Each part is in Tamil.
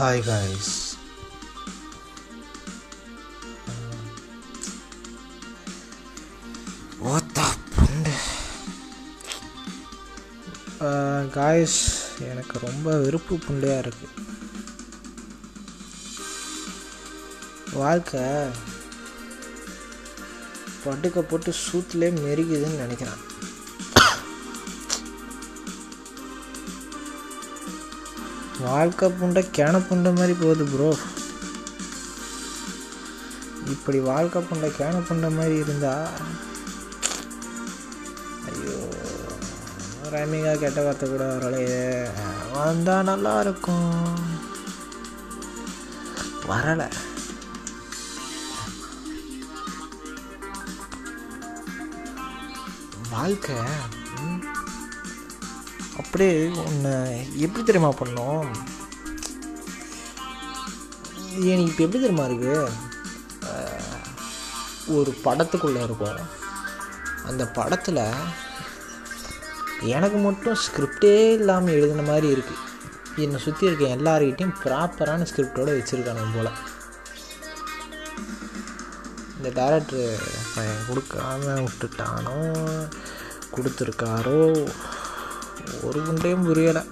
Hi guys. What புண்டு காய்ஸ் எனக்கு ரொம்ப வெறுப்பு புண்டையாக இருக்கு. வாழ்க்கை படுக்க போட்டு சூத்துலே மெருகுதுன்னு நினைக்கிறேன். வாழ்க்கை புண்டை கிண புண்டை மாதிரி போகுது ப்ரோ இப்படி வாழ்க்கை புண்டை கேன புண்டை மாதிரி இருந்தா ஐயோ ரைமிங்கா கெட்ட வார்த்தை கூட வரலையே. வந்தா நல்லா இருக்கும். வரலை. வாழ்க்கை அப்படியே உன்னை எப்படி தெரியுமா பண்ணோம் எனக்கு இப்போ எப்படி தெரியுமா இருக்கு? ஒரு படத்துக்குள்ளே இருக்கும். அந்த படத்தில் எனக்கு மட்டும் ஸ்கிரிப்டே இல்லாமல் எழுதின மாதிரி இருக்குது என்னை சுற்றி இருக்க எல்லாருக்கிட்டையும் ப்ராப்பரான ஸ்கிரிப்டோடு வச்சுருக்கானு போல். இந்த டேரக்டர் பையன் கொடுக்காம விட்டுட்டானோ? கொடுத்துருக்காரோ? ஒரு குண்டையும் புரியலை.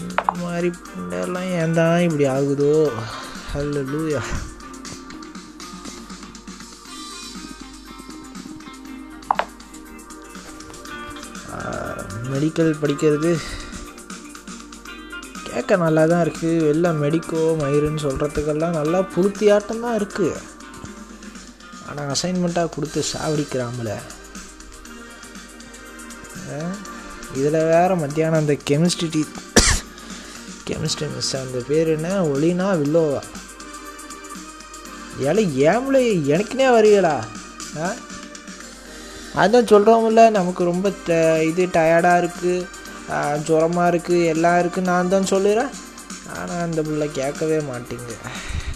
இந்த மாதிரி புண்டையெல்லாம் ஏன் தான் இப்படி ஆகுதோ? அல்ல லூயா மெடிக்கல் படிக்கிறது கேட்க நல்லா தான் இருக்குது வெளில மெடிக்கோ மயிருன்னு சொல்கிறதுக்கெல்லாம் நல்லா புளுத்தியாட்டம் தான் இருக்குது ஆனால் அசைன்மெண்ட்டாக கொடுத்து சாவடிக்கிறாமல இதில் வேறு மத்தியானம் அந்த கெமிஸ்ட்ரி டீ கெமிஸ்ட்ரி மிஸ் அந்த பேர் என்ன? ஒளினா வில்லோவா? ஏழை ஏம்ல எனக்குனே வரீங்களா ஆ? அதான் சொல்கிறோம்ல நமக்கு ரொம்ப ட- இது டயர்டாக இருக்குது ஜுரமாக இருக்குது எல்லாம் இருக்குது நான் தான் சொல்லுறேன். ஆனால் அந்த பிள்ளை கேட்கவே மாட்டேங்க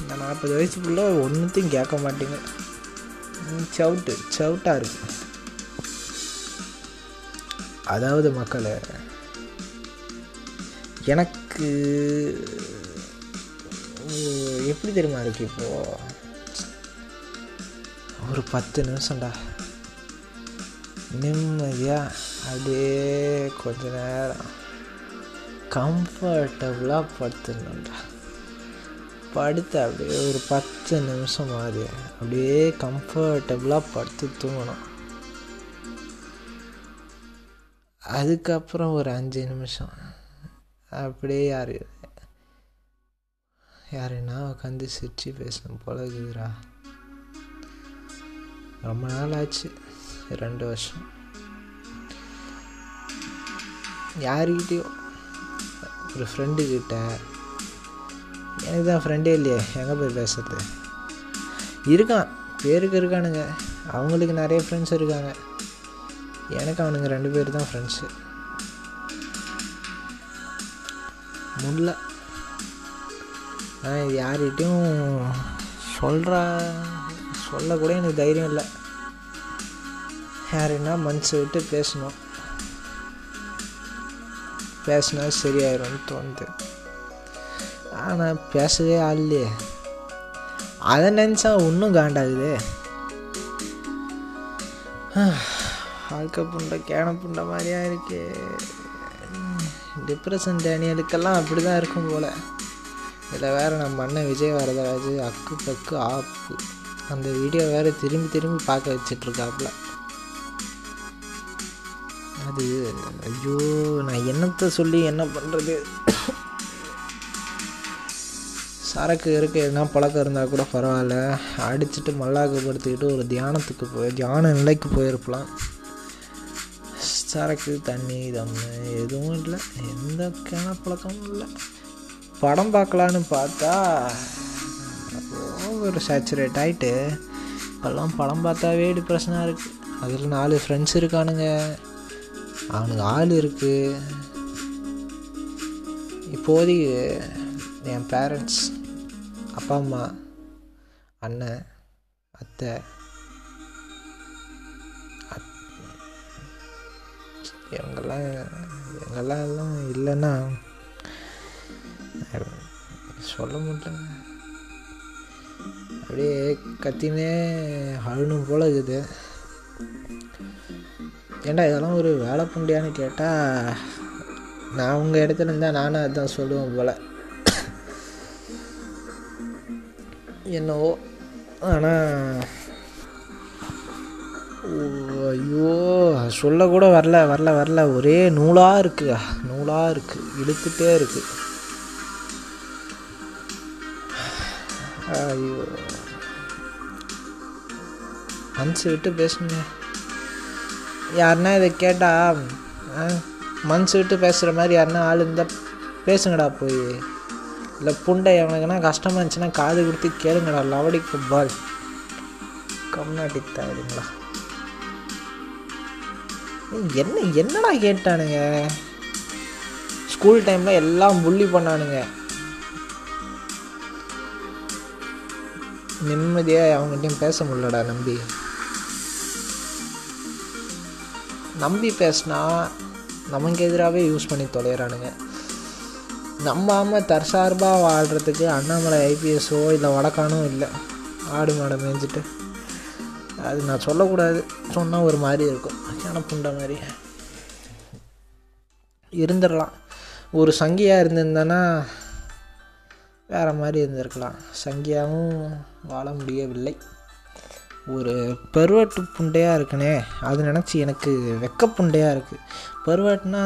இந்த நாற்பது வயசு பிள்ளை ஒன்றுத்தையும் கேட்க மாட்டேங்க ம், சவுட்டு சவுட்டாக இருக்குது அதாவது மக்களை எனக்கு எப்படி தெரியுமா இருக்கு இப்போது ஒரு பத்து நிமிஷம்டா. நிம்மதியாக அப்படியே கொஞ்ச நேரம் கம்ஃபர்டபுளாக படுத்துடணும்டா. படுத்து அப்படியே ஒரு பத்து நிமிஷம் மாதிரி அப்படியே கம்ஃபர்டபுளாக படுத்து தூங்கணும். அதுக்கப்புறம் ஒரு அஞ்சு நிமிஷம். அப்படியே யார் யாருன்னா உட்காந்து சிரிச்சு பேசணும் போல இருக்குதுரா ரொம்ப நாள் ஆச்சு ரெண்டு வருஷம். யாருக்கிட்டேயோ ஒரு ஃப்ரெண்டுக்கிட்ட எனக்கு தான் ஃப்ரெண்டே இல்லையே எங்கே போய் பேசுறது? இருக்கான் பேருக்கு இருக்கானுங்க. அவங்களுக்கு நிறைய ஃப்ரெண்ட்ஸ் இருக்காங்க. எனக்கு அவனுங்க ரெண்டு பேர் தான் ஃப்ரெண்ட்ஸு முடில. நான் இது யார்கிட்டையும் சொல்கிற சொல்லக்கூட எனக்கு தைரியம் இல்லை. யாருன்னா மனசு விட்டு பேசணும். பேசினா சரியாயிரும்னு தோணுது. ஆனால் பேசவே ஆள்லையே அதை நினச்சா இன்னும் காண்டாகுதே. வாழ்க்கை புண்டை கேன புண்டை மாதிரியா இருக்குது டிப்ரெஷன் டேனியலுக்கெல்லாம் அப்படி தான் இருக்கும் போல். இதில் வேறு நம்ம அண்ணன் விஜய் வரதராஜ் அக்கு பக்கு ஆப்பு அந்த வீடியோ வேறு திரும்பி திரும்பி பார்க்க வச்சிட்ருக்காப்புல அது ஐயோ நான் என்னத்தை சொல்லி என்ன பண்ணுறது சரக்கு இருக்கு எதுனா பழக்கம் இருந்தால் கூட பரவாயில்ல. அடிச்சுட்டு மல்லாக்கப்படுத்திக்கிட்டு ஒரு தியானத்துக்கு போய் தியான நிலைக்கு போயிருக்கலாம் சரக்கு தண்ணி தம்மு எதுவும் இல்லை. எந்த கிண பழக்கமும் இல்லை. படம் பார்க்கலான்னு பார்த்தா ஒரு சேச்சுரேட் ஆகிட்டு இப்போல்லாம் படம் பார்த்தாவே டிப்ரெஷனாக இருக்குது அதில் நாலு ஃப்ரெண்ட்ஸ் இருக்கானுங்க. அவனுக்கு ஆள் இருக்குது இப்போதைக்கு என் பேரண்ட்ஸ் அப்பா அம்மா அண்ணன் அத்தை இவங்கெல்லாம் இவங்கெல்லாம் எல்லாம் இல்லைன்னா சொல்ல முடியல. அப்படியே கத்தினே அழுணும் போல இருக்குது. ஏண்டா இதெல்லாம் ஒரு வேலை புண்டியான்னு கேட்டால் நான் உங்கள் இடத்துல இருந்தால் நானும் அதுதான் சொல்லுவேன் போல். என்னவோ ஆனால் ஐயோ சொல்லக்கூட வரல வரல வரல. ஒரே நூலாக இருக்கு. நூலாக இருக்குது இழுத்துட்டே இருக்குது ஐயோ. மனசு விட்டு பேசுங்க யாருன்னா இதை கேட்டால் மனசு விட்டு பேசுகிற மாதிரி யாருன்னா ஆள் இருந்தால் பேசுங்கடா போய். இல்லை புண்டை எவனுக்குன்னா கஷ்டமாக இருந்துச்சுன்னா காது கொடுத்து கேளுங்கடா. லவடி ஃபுட்பால் கம்நாட்டி தாருங்களா என்ன என்னடா கேட்டானுங்க? ஸ்கூல் டைமில் எல்லாம் புள்ளி பண்ணானுங்க. நிம்மதியாக அவங்ககிட்டயும் பேச முடியலடா நம்பி. நம்பி பேசினா நமக்கு எதிராகவே யூஸ் பண்ணி தொலைகிறானுங்க நம்பாமல் தற்சார்பாக வாழ்கிறதுக்கு அண்ணாமலை ஐபிஎஸ்ஓ இல்லை வடக்கானோ இல்லை ஆடு மாடை மேய்ஞ்சிட்டு அது நான் சொல்லக்கூடாது. சொன்னால் ஒரு மாதிரி இருக்கும். புண்டை மாதிரி. இருந்துடலாம். ஒரு சங்கியாக இருந்திருந்தேன்னா வேறு மாதிரி இருந்திருக்கலாம். சங்கியாகவும் வாழ முடியவில்லை. ஒரு பருவட்டு புண்டையாக இருக்குனே அது நினச்சி எனக்கு வெக்க புண்டையாக இருக்குது பருவட்டுனா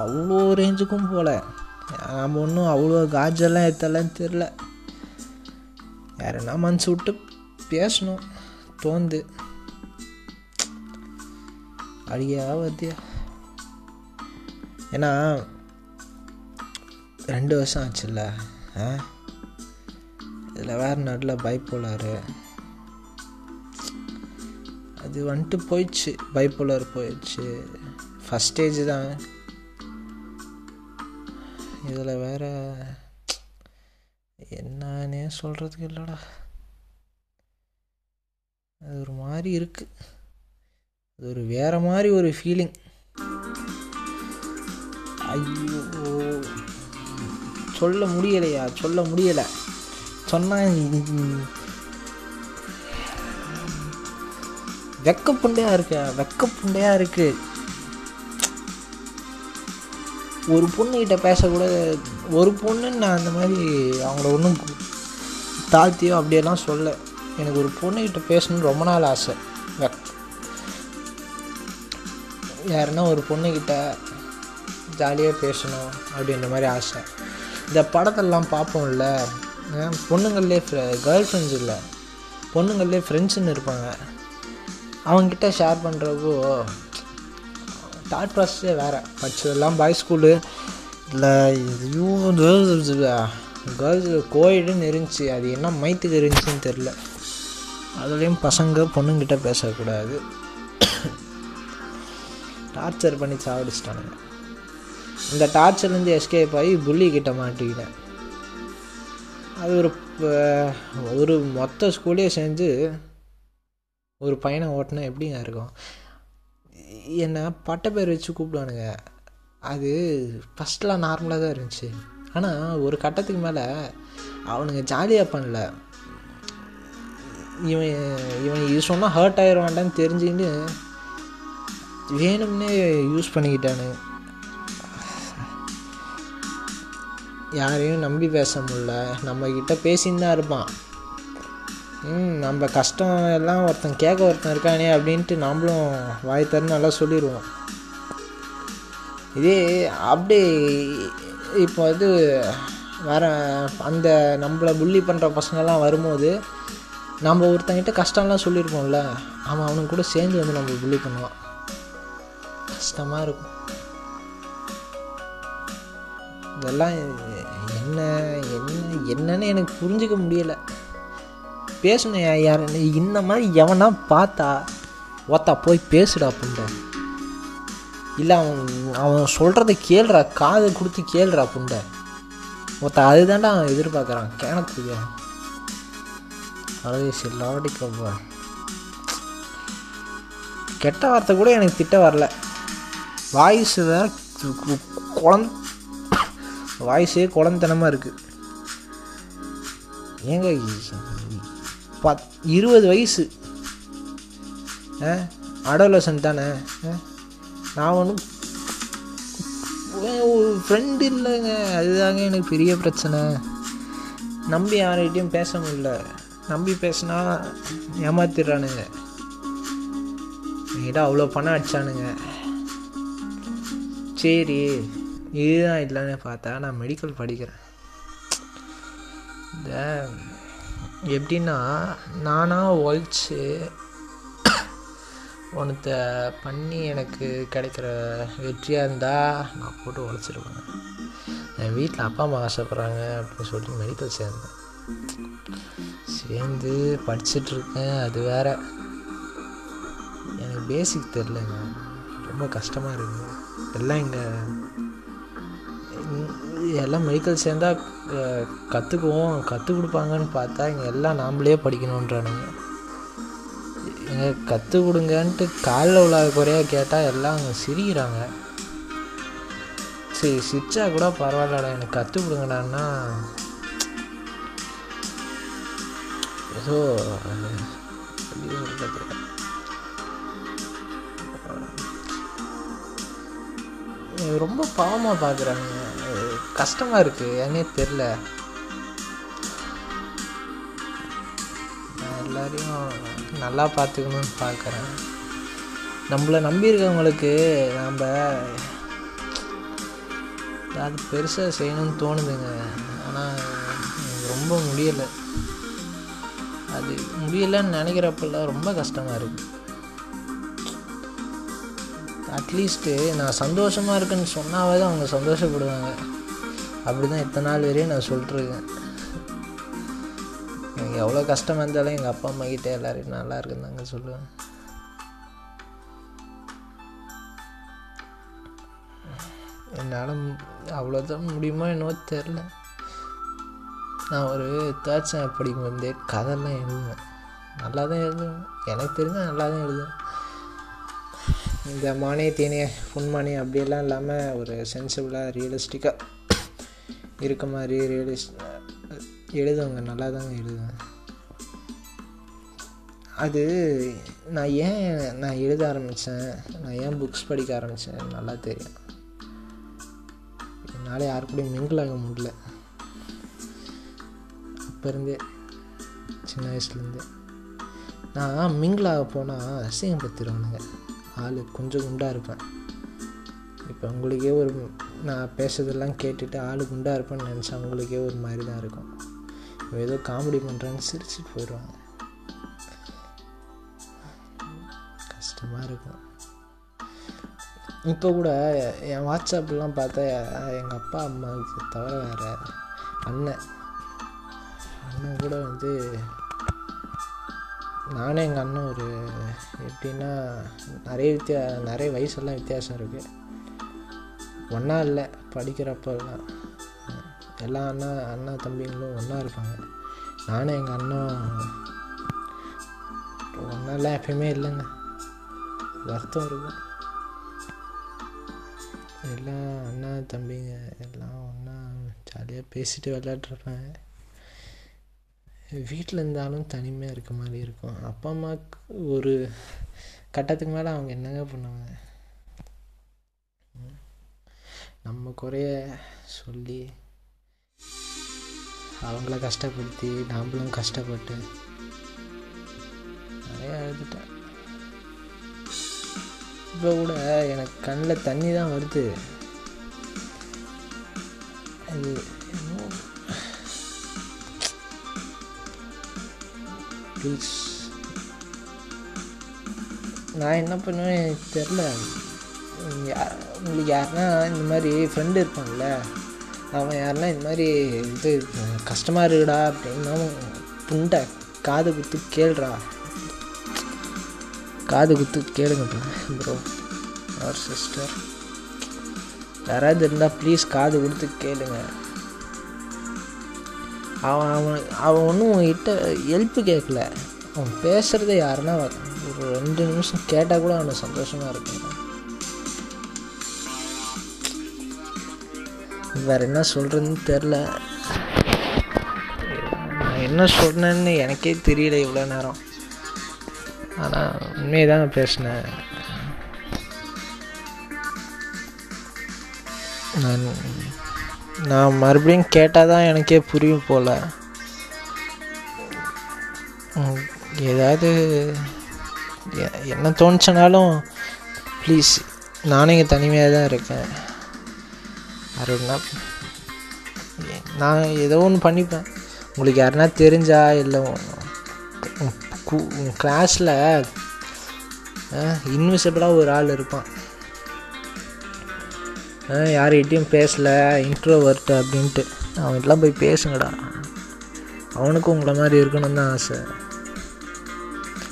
அவ்வளோ ரேஞ்சுக்கும் போகல நம்ம ஒன்றும் அவ்வளோ காஜெல்லாம் ஏற்றலாம் தெரில யாருன்னா மனசு விட்டு பேசணும். தோந்து. அடியா வத்தியா? ஏன்னா ரெண்டு வருஷம் ஆச்சுல்ல ஆ? இதில் வேறு நடுவில் பைப்போலாரு அது வந்துட்டு போயிடுச்சு பைப்போலார் போயிடுச்சு. ஃபஸ்ட் ஸ்டேஜ் தான். இதில் வேற என்னன்னே சொல்கிறதுக்கு இல்லைடா. அது ஒரு மாதிரி இருக்குது அது ஒரு வேறு மாதிரி ஒரு ஃபீலிங் ஐயோ. சொல்ல முடியலையா? சொல்ல முடியலை. சொன்னால் வெக்கப்புண்டையாக இருக்க. வெக்கப்புண்டையாக இருக்குது ஒரு பொண்ணுக்கிட்ட பேசக்கூட ஒரு பொண்ணுன்னு நான் அந்த மாதிரி அவங்கள ஒன்றும் தாழ்த்தியோ அப்படியெல்லாம் சொல்ல. எனக்கு ஒரு பொண்ணுக்கிட்ட பேசணும்னு ரொம்ப நாள் ஆசை. யாருன்னா ஒரு பொண்ணுக்கிட்ட ஜாலியாக பேசணும் அப்படின்ற மாதிரி ஆசை. இந்த படத்தெல்லாம் பார்ப்போம்ல. பொண்ணுங்கள்லே கேர்ள் ஃப்ரெண்ட்ஸ் இல்லை. பொண்ணுங்கள்லே ஃப்ரெண்ட்ஸுன்னு இருப்பாங்க. அவங்கக்கிட்ட ஷேர் பண்ணுறப்போ தாட் ப்ராசஸே வேறு. படித்ததெல்லாம் பாய் ஸ்கூலு இல்லை இதுவும் கேர்ள்ஸ் கோயிடுன்னு இருந்துச்சு. அது என்ன மைத்துக்கு இருந்துச்சுன்னு தெரில அதுலேயும் பசங்க பொண்ணுங்கிட்ட பேசக்கூடாது. டார்ச்சர் பண்ணி சாவடிச்சிட்டானுங்க. இந்த டார்ச்சர்லேருந்து எஸ்கேப் ஆகி புள்ளி கிட்ட மாட்டிக்கிட்டேன். அது ஒரு ஒரு மொத்த ஸ்கூலே சேர்ந்து ஒரு பையனை ஓட்டினா எப்படிங்க இருக்கும்? என்னை பட்ட பேர் வச்சு கூப்பிடுவானுங்க. அது ஃபஸ்ட்லாம் நார்மலாக தான் இருந்துச்சு. ஆனால் ஒரு கட்டத்துக்கு மேலே அவனுங்க ஜாலியாக பண்ணல. இவன் இவன் இது சொன்னால் ஹர்ட் ஆயிடுவான்டான்னு தெரிஞ்சுக்கிட்டு வேணும்னே யூஸ் பண்ணிக்கிட்டானு. யாரையும் நம்பி பேச முடில நம்மக்கிட்ட பேசின்னு தான் இருப்பான். ம் நம்ம கஷ்டம் எல்லாம் ஒருத்தன் கேட்க ஒருத்தன் இருக்கானே அப்படின்ட்டு நம்மளும் வாய் தரணும் நல்லா சொல்லிடுவோம். இதே அப்படியே இப்போ வந்து வர அந்த நம்மளை புள்ளி பண்ணுற பசங்கள்லாம் வரும்போது நம்ம ஒருத்தங்கிட்ட கஷ்டம்லாம் சொல்லியிருப்போம்ல அவன் அவனுக்கு கூட சேர்ந்து வந்து நம்ம புள்ளி பண்ணுவான். கஷ்டமாக இருக்கும். இதெல்லாம் என்ன என்ன என்னன்னு எனக்கு புரிஞ்சிக்க முடியலை. பேசணும் யார் இந்த மாதிரி எவனா பார்த்தா ஒத்தா போய் பேசுடா புண்டை. இல்லை அவன் அவன் சொல்கிறத கேள்றா காது கொடுத்து கேள்றா புண்டை. ஒருத்த அதுதான்டா அவன் எதிர்பார்க்குறான் கேனக்குரிய அழகு லாடி கவ்வா. கெட்ட வார்த்தை கூட எனக்கு திட்ட வரல. வாய்ஸ் வேற குழந்த வாய்ஸே குழந்தனமாக இருக்குது ஏங்க பத் இருபது வயசு. ஆ அடோலசன் தானே? ஆ? நான் ஒன்றும் ஃப்ரெண்டு இல்லைங்க. அதுதாங்க எனக்கு பெரிய பிரச்சனை. நம்பி யார்கிட்டையும் பேச முடியல. நம்பி பேசினா ஏமாத்திடுறானுங்க. என்கிட்ட அவ்வளோ பணம் அடித்தானுங்க சரி இதுதான் இல்லைன்னு பார்த்தா நான் மெடிக்கல் படிக்கிறேன். இந்த எப்படின்னா நானாக உழைச்சி ஒன்றத்தை பண்ணி எனக்கு கிடைக்கிற வெற்றியாக இருந்தால் நான் போட்டு உழைச்சிருவேன் என் வீட்டில் அப்பா அம்மா ஆசைப்பட்றாங்க அப்படின்னு சொல்லிட்டு மெடிக்கல் சேர்ந்தேன். சேர்ந்து படிச்சிட்ருக்கேன். அது வேற. எனக்கு பேசிக் தெரிலங்க. ரொம்ப கஷ்டமாக இருக்குது எல்லாம் இங்கே எல்லாம் மெடிக்கல் சேர்ந்தால் கற்றுக்குவோம் கற்றுக் கொடுப்பாங்கன்னு பார்த்தா இங்கே எல்லாம் நாமளே படிக்கணுன்றானுங்க எங்க கற்றுக் கொடுங்கன்ட்டு காலில் உள்ள குறையாக கேட்டால் எல்லாம் அங்கே சிரிக்கிறாங்க. சரி சிரிச்சா கூட பரவாயில்லடா. எனக்கு கற்றுக் கொடுங்கடான்னா ஏதோ எப்படி ரொம்ப பாவமாக பார்க்குறாங்க கஷ்டமாக இருக்குது ஏன்னே தெரில நான் எல்லாரையும் நல்லா பார்த்துக்கணும்னு பார்க்குறேன். நம்மளை நம்பியிருக்கவங்களுக்கு நாம் அது பெருசாக செய்யணும்னு தோணுதுங்க. ஆனால் எனக்கு ரொம்ப முடியலை. அது முடியலைன்னு நினைக்கிறப்பெல்லாம் ரொம்ப கஷ்டமாக இருக்குது அட்லீஸ்ட்டு நான் சந்தோஷமாக இருக்குன்னு சொன்னாவது அவங்க சந்தோஷப்படுவாங்க. அப்படி தான் இத்தனை நாள் வரையும் நான் சொல்லிட்டுருக்கேன் எனக்கு எவ்வளோ கஷ்டமாக இருந்தாலும் எங்கள் அப்பா அம்மா கிட்டே எல்லோரும் நல்லா இருக்குன்னு தாங்க சொல்லுவேன். என்னால் அவ்வளோதான் முடியுமோ என்னவோ தெரில நான் ஒரு தேர்ட் ஸ்டாண்டர்ட் வந்து கதைலாம் எழுதுவேன். நல்லா தான் எழுதுவேன். எனக்கு தெரிஞ்சால் நல்லா தான் எழுதுவேன். இந்த மானே தேனே புன்மானே அப்படியெல்லாம் இல்லாமல் ஒரு சென்சிபிளாக ரியலிஸ்டிக்காக இருக்க மாதிரி ரியலிஸ்ட் எழுதுவாங்க. நல்லா தாங்க எழுதுவேன். அது நான் ஏன் நான் எழுத ஆரம்பித்தேன் நான் ஏன் புக்ஸ் படிக்க ஆரம்பித்தேன் நல்லா தெரியும். என்னால் யாருக்கூடையும் மிங்கிள் ஆக முடியல. அப்போ இருந்தே சின்ன வயசுலேருந்தே. நான் மிங்கிளாக போனால் போனால் அசிங்கப்படுத்திடுவானுங்க ஆள் கொஞ்சம் குண்டாக இருப்பேன். இப்போ உங்களுக்கே ஒரு நான் பேசுறதெல்லாம் கேட்டுட்டு ஆள் குண்டாக இருப்பேன்னு நினச்சா உங்களுக்கே ஒரு மாதிரி தான் இருக்கும் ஏதோ காமெடி பண்ணுறான்னு சிரிச்சுட்டு போயிடுவாங்க. கஷ்டமாக இருக்கும். இப்போ கூட என் வாட்ஸ்அப்லாம் பார்த்தா எங்கள் அப்பா அம்மாவுக்கு தவிர வேறு அண்ணன் அண்ணன் கூட வந்து நானும் எங்கள் அண்ணன் ஒரு எப்படின்னா நிறைய வித்தியா நிறைய வயசெல்லாம் வித்தியாசம் இருக்குது ஒன்றா இல்லை படிக்கிறப்பெல்லாம். எல்லா அண்ணா அண்ணா தம்பிங்களும் ஒன்றா இருப்பாங்க. நானும் எங்கள் அண்ணன் ஒன்றாலாம் எப்பயுமே இல்லைங்க. வருத்தம் இருக்கும். எல்லாம் அண்ணா தம்பிங்க எல்லாம் ஒன்றா ஜாலியாக பேசிட்டு விளையாட்ருப்பாங்க வீட்டில் இருந்தாலும் தனிமையாக இருக்க மாதிரி இருக்கும். அப்பா அம்மாவுக்கு ஒரு கட்டத்துக்கு மேலே அவங்க என்னங்க பண்ணுவாங்க? நம்ம குறைய சொல்லி அவங்கள கஷ்டப்படுத்தி நாம்ளும் கஷ்டப்பட்டு நிறைய எழுதிட்டேன் இப்போ கூட எனக்கு கண்ணில் தண்ணி தான் வருது. அது ப்ளீஸ் நான் என்ன பண்ணுவேன் எனக்கு தெரில யா- உங்களுக்கு யாருன்னா இந்த மாதிரி ஃப்ரெண்டு இருப்பான்ல அவன் யாருன்னா இந்த மாதிரி இது கஷ்டமாக இருக்குடா அப்படின்னா புண்டை காது குத்து கேளுடா. காது குத்து கேளுங்க ப்ரோ அவர் சிஸ்டர் யாராவது இருந்தால் ப்ளீஸ் காது கொடுத்து கேளுங்க. அவன் அவன் அவன் ஒன்றும் உங்ககிட்ட ஹெல்ப்பு கேட்கல அவன் பேசுகிறத யாருன்னா ஒரு ரெண்டு நிமிஷம் கேட்டால் கூட அவனுக்கு சந்தோஷமாக இருக்கும் வேறு என்ன சொல்கிறதுன்னு தெரில நான் என்ன சொன்னேன்னு எனக்கே தெரியல இவ்வளோ நேரம். ஆனால் உண்மையை தான் பேசினேன். நான் நான் மறுபடியும் கேட்டால் தான் எனக்கே புரியும் போல். ஏதாவது என்ன தோணுச்சுனாலும் ப்ளீஸ் நானும் இங்கே தனிமையாக தான் இருக்கேன் அருணா நான் ஏதோ ஒன்று பண்ணிப்பேன். உங்களுக்கு யாருனா தெரிஞ்சா இல்லை உன் கிளாஸில் இன்விசிபிளாக ஒரு ஆள் இருப்பான். யார்கிட்டையும் பேசலை இன்ட்ரோவர்ட் அப்படின்ட்டு. அவன்கிட்டலாம் போய் பேசுங்கடா. அவனுக்கும் உங்களை மாதிரி இருக்கணும்னு தான் ஆசை.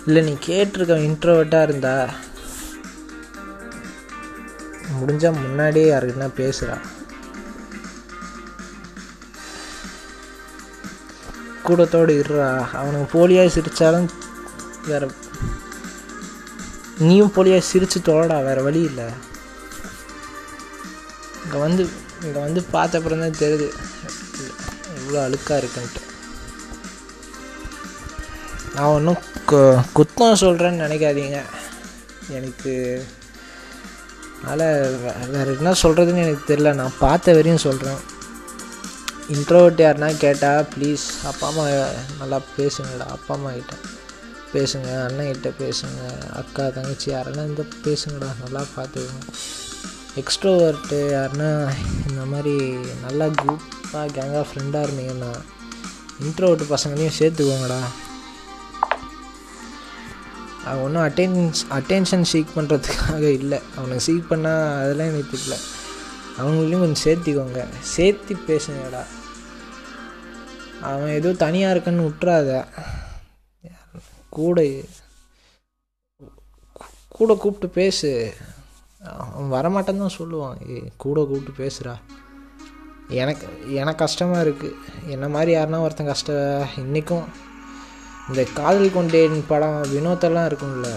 இல்லை நீ கேட்டிருக்க இன்ட்ரோவர்ட்டாக இருந்தா முடிஞ்சால் முன்னாடியே யாருக்குன்னா பேசுகிறா கூடத்தோடு இருறா. அவனுக்கு போலியாக சிரித்தாலும் வேற நீயும் போலியாக சிரித்து தோடா வேறு வழி இல்லை. இங்கே வந்து இங்கே வந்து பார்த்த அப்புறம் தான் தெரியுது. இவ்வளோ அழுக்காக இருக்குன்ட்டு. நான் ஒன்றும் குத்தம் சொல்கிறேன்னு நினைக்காதீங்க. எனக்கு அதனால் வேறு என்ன சொல்கிறதுன்னு எனக்கு தெரில நான் பார்த்த வரையும் சொல்கிறேன் இன்ட்ரோவர்ட் யாருன்னா கேட்டால் ப்ளீஸ் அப்பா அம்மா நல்லா பேசுங்கடா. அப்பா அம்மா கிட்ட பேசுங்க. அண்ணன் கிட்ட பேசுங்க. அக்கா தங்கச்சி யாருன்னா இந்த பேசுங்கடா. நல்லா பார்த்துக்கோங்க. எக்ஸ்ட்ரோவர்ட்டு யாருன்னா இந்த மாதிரி நல்லா குரூப்பாக கேங்காக ஃப்ரெண்டாக இருந்தீங்கன்னா இன்ட்ரோவர்ட்டு பசங்களையும் சேர்த்துக்கோங்கடா. அவன் ஒன்றும் அட்டென்ஸ் அட்டென்ஷன் சீக் பண்ணுறதுக்காக இல்லை. அவனை சீக் பண்ணால் அதெல்லாம் எனக்கு தெரியல. அவங்களையும் கொஞ்சம் சேர்த்திக்கோங்க. சேர்த்து பேசுங்கடா. அவன் ஏதோ தனியாக இருக்கன்னு விட்டுறாத கூட கூட கூப்பிட்டு பேசு. அவன் வரமாட்டேன்னு தான் சொல்லுவான். ஏய் கூட கூப்பிட்டு பேசுகிறா எனக்கு எனக்கு கஷ்டமாக இருக்குது என்ன மாதிரி யாருன்னா ஒருத்தன் கஷ்ட இன்றைக்கும் இந்த காதல் கொண்டேன் படம் வினோத்தெல்லாம் இருக்கும்ல.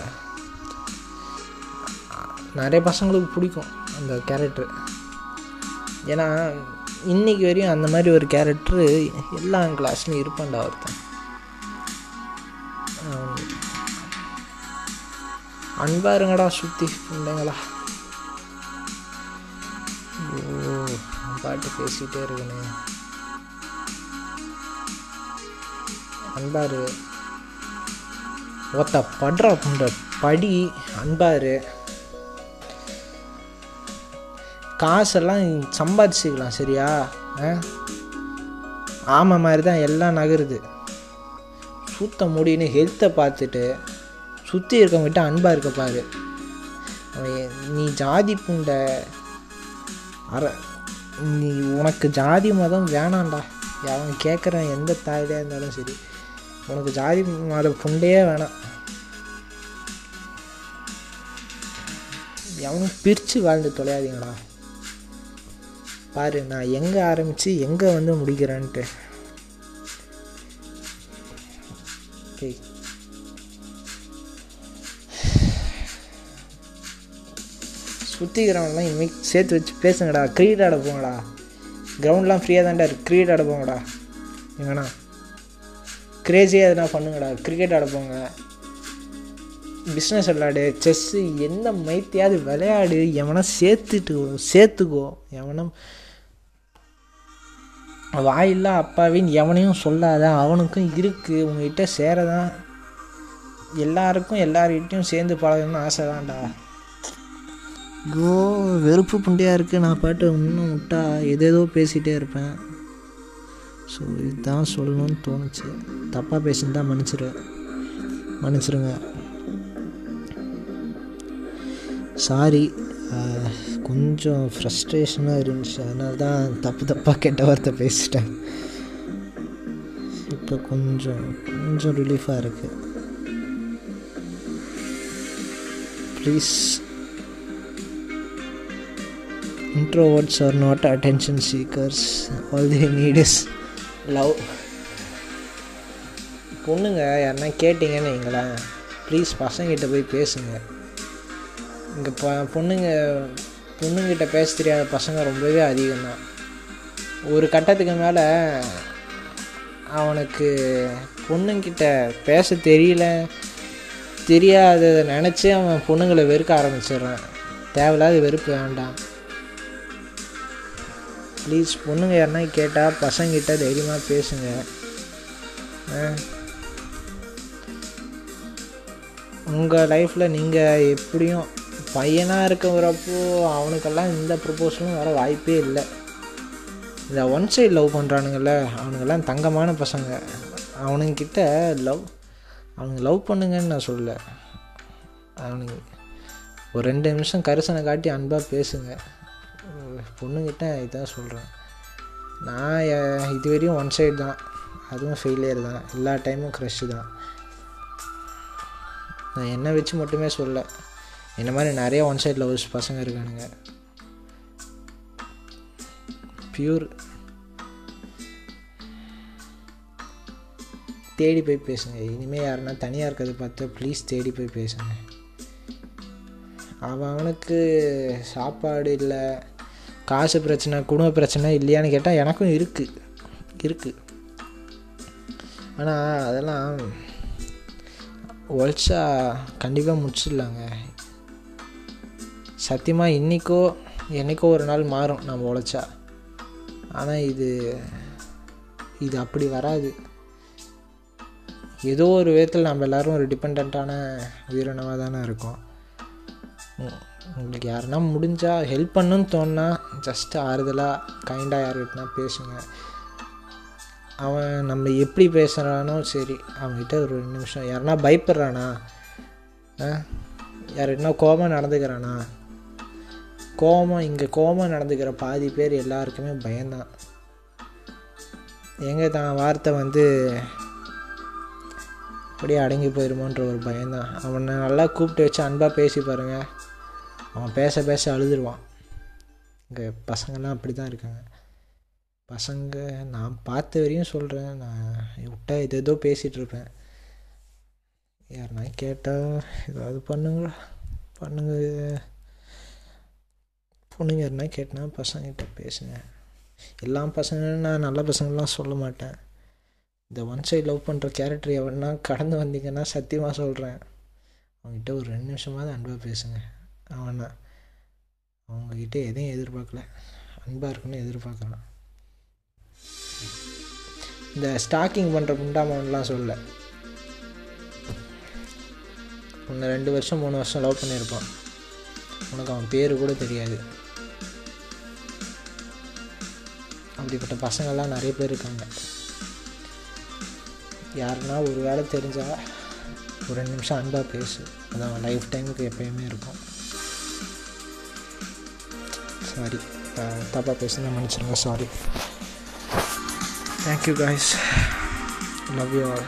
நிறைய பசங்களுக்கு பிடிக்கும் அந்த கேரக்டர் ஏன்னா இன்றைக்கி வரையும் அந்த மாதிரி ஒரு கேரக்டரு எல்லா கிளாஸ்லையும் இருப்பான்டா ஒருத்தன். அன்பாருங்கடா சுத்தி இருங்கடா சுற்றி பிள்ளைங்களா. பாட்டு பேசிகிட்டே இருக்கணும் அன்பாரு. ஒத்த படுற அப்படின்ற படி அன்பாரு. காசெல்லாம் சம்பாதிச்சுக்கலாம் சரியா? ஆ? ஆமை மாதிரி தான் எல்லாம் நகருது. சுத்த முடின்னு ஹெல்த்தை பார்த்துட்டு சுற்றி இருக்கவங்ககிட்ட அன்பாக இருக்க பாரு. அவன் நீ ஜாதி பூண்ட அற நீ உனக்கு ஜாதி மதம் வேணாம்டா. அவன் கேட்குறேன் எந்த தாயிலே இருந்தாலும் சரி. உனக்கு ஜாதி மத புண்டையே வேணாம். எவனும் பிரித்து வாழ்ந்து தொலையாதீங்களா பாரு நான் எங்கே ஆரம்பித்து எங்கே வந்து முடிக்கிறேன்ட்டு. ஓகே சுற்றிக்கிறவங்களாம் இனிமேல் சேர்த்து வச்சு பேசுங்கடா. கிரிக்கெட் ஆட போங்கடா. கிரவுண்ட்லாம் ஃப்ரீயாக தான்டா இருக்குது கிரிக்கெட் ஆட போங்கடா. எங்கண்ணா க்ரேஸியாக எதனா பண்ணுங்கடா. கிரிக்கெட் ஆட போங்க. பிஸ்னஸ் விளையாடு. செஸ்ஸு எந்த மைத்தியாவது விளையாடு. எவனா சேர்த்துட்டு சேர்த்துக்கோ. எவனும் வாயில்லா அப்பாவின்னு எவனையும் சொல்லாத. அவனுக்கும் இருக்குது உங்ககிட்ட சேரதான். எல்லாருக்கும் எல்லார்கிட்டையும் சேர்ந்து பழகணும்னு ஆசை தான்டா ஐயோ வெறுப்பு புண்டையாக இருக்குது நான் பாட்டு இன்னும் விட்டா எதேதோ பேசிகிட்டே இருப்பேன். ஸோ இதுதான் சொல்லணும்னு தோணுச்சு. தப்பாக பேசியிருந்தா மன்னிச்சிரு மன்னிச்சிருங்க. சாரி கொஞ்சம் ஃப்ரஸ்ட்ரேஷனாக இருந்துச்சு. அதனால தான் தப்பு தப்பாக கெட்ட வார்த்தை பேசிட்டேன். இப்போ கொஞ்சம் கொஞ்சம் ரிலீஃபாக இருக்குது please introverts are not attention seekers. All they need is love. பொண்ணுங்க யாருன்னா கேட்டிங்கன்னு வைங்களேன். ப்ளீஸ் பசங்கிட்ட போய் பேசுங்க. இங்கே ப பொண்ணுங்க பொண்ணுங்கிட்ட பேச தெரியாத பசங்க ரொம்பவே அதிகம்தான். ஒரு கட்டத்துக்கு மேலே அவனுக்கு பொண்ணுங்கிட்ட பேச தெரியல தெரியாததை நினச்சி அவன் பொண்ணுங்களை வெறுக்க ஆரம்பிச்சிடுறான். தேவையில்லாத வெறுப்பு வேண்டாம். ப்ளீஸ் பொண்ணுங்க யாருன்னா கேட்டால் பசங்கிட்ட தைரியமாக பேசுங்க. உங்கள் லைஃப்பில் நீங்கள் எப்படியும் பையனாக இருக்கிறப்போ அவனுக்கெல்லாம் இந்த ப்ரப்போசலும் வர வாய்ப்பே இல்லை. இந்த ஒன் சைடு லவ் பண்ணுறானுங்கள்ல அவனுங்கெல்லாம் தங்கமான பசங்க. அவனுங்கிட்ட லவ் அவனுங்க லவ் பண்ணுங்கன்னு நான் சொல்லலை. அவனுங்க ஒரு ரெண்டு நிமிஷம் கரிசனை காட்டி அன்பாக பேசுங்க. பொண்ணுக்கிட்ட இதான் சொல்கிறேன் நான் இதுவரையும் ஒன் சைடு தான். அதுவும் ஃபெயிலியர் தான். எல்லா டைமும் க்ரஷ் தான். நான் என்னை வச்சு மட்டுமே சொல்ல. என்ன மாதிரி நிறைய ஒன் சைடு லவ்ஸ் பசங்க இருக்கானுங்க. பியூர் தேடி போய் பேசுங்க. இனிமேல் யாருன்னா தனியாக இருக்கிறத பார்த்து ப்ளீஸ் தேடி போய் பேசுங்க. அவன் அவனுக்கு சாப்பாடு இல்லை. காசு பிரச்சனை குடும்ப பிரச்சனை இல்லையான்னு கேட்டால் எனக்கும் இருக்குது இருக்குது ஆனால் அதெல்லாம் உழைச்சா கண்டிப்பாக முடிச்சிடலாங்க. சத்தியமாக இன்றைக்கோ என்றைக்கோ ஒரு நாள் மாறும் நம்ம உழைச்சா. ஆனால் இது இது அப்படி வராது. ஏதோ ஒரு விதத்தில் நம்ம எல்லோரும் ஒரு டிபெண்ட்டான உயிரினமாக தானே இருக்கோம். உங்களுக்கு யாருன்னா முடிஞ்சால் ஹெல்ப் பண்ணுன்னு தோணுனா ஜஸ்ட் ஆறுதலாக கைண்டாக யார்கிட்டனா பேசுங்க. அவன் நம்ம எப்படி பேசுகிறானோ சரி அவன்கிட்ட ஒரு ரெண்டு நிமிஷம் யாருன்னா பயப்படுறானா? ஆ? யார்கிட்டனா கோபம் நடந்துக்கிறானா? கோபம் இங்கே கோபம் நடந்துக்கிற பாதி பேர் எல்லாருக்குமே பயந்தான் எங்கே தான் வார்த்தை வந்து அப்படியே அடங்கி போயிருமோன்ற ஒரு பயம்தான். அவனை நல்லா கூப்பிட்டு வச்சு அன்பாக பேசி பாருங்கள் அவன் பேச பேச அழுதுருவான். இங்கே பசங்கள்லாம் அப்படி தான் இருக்காங்க. பசங்க நான் பார்த்த வரையும் சொல்கிறேன் நான் விட்டால் எது ஏதோ பேசிகிட்ருப்பேன் யாருனா கேட்டால் ஏதாவது பண்ணுங்களா பண்ணுங்க. பொண்ணுங்க யாருனா கேட்டனா பசங்கிட்ட பேசுங்க. எல்லா பசங்களும் நான் நல்ல பசங்கள்லாம் சொல்ல மாட்டேன். இந்த ஒன் சைடு லவ் பண்ணுற கேரக்டர் எவனா கடந்து வந்தீங்கன்னா சத்தியமாக சொல்கிறேன் அவங்ககிட்ட ஒரு ரெண்டு நிமிஷமாவது அன்பாக பேசுங்க. அவனை அவங்கக்கிட்ட எதையும் எதிர்பார்க்கல. அன்பாக இருக்குன்னு எதிர்பார்க்கலாம் இந்த ஸ்டாக்கிங் பண்ணுற புண்டாமன்லாம் சொல்ல உன்னை ரெண்டு வருஷம் மூணு வருஷம் லவ் பண்ணியிருப்பான். உனக்கு அவன் பேர் கூட தெரியாது. அப்படிப்பட்ட பசங்கள்லாம் நிறைய பேர் இருக்காங்க. யாருன்னா ஒரு வேலை தெரிஞ்சால் ஒரு ரெண்டு நிமிஷம் அன்பாக பேசு. அது அவன் லைஃப் டைமுக்கு எப்பயுமே இருக்கும். சாரி தப்பாக பேசுனா மன்னிச்சிருங்க sorry thank you guys love you all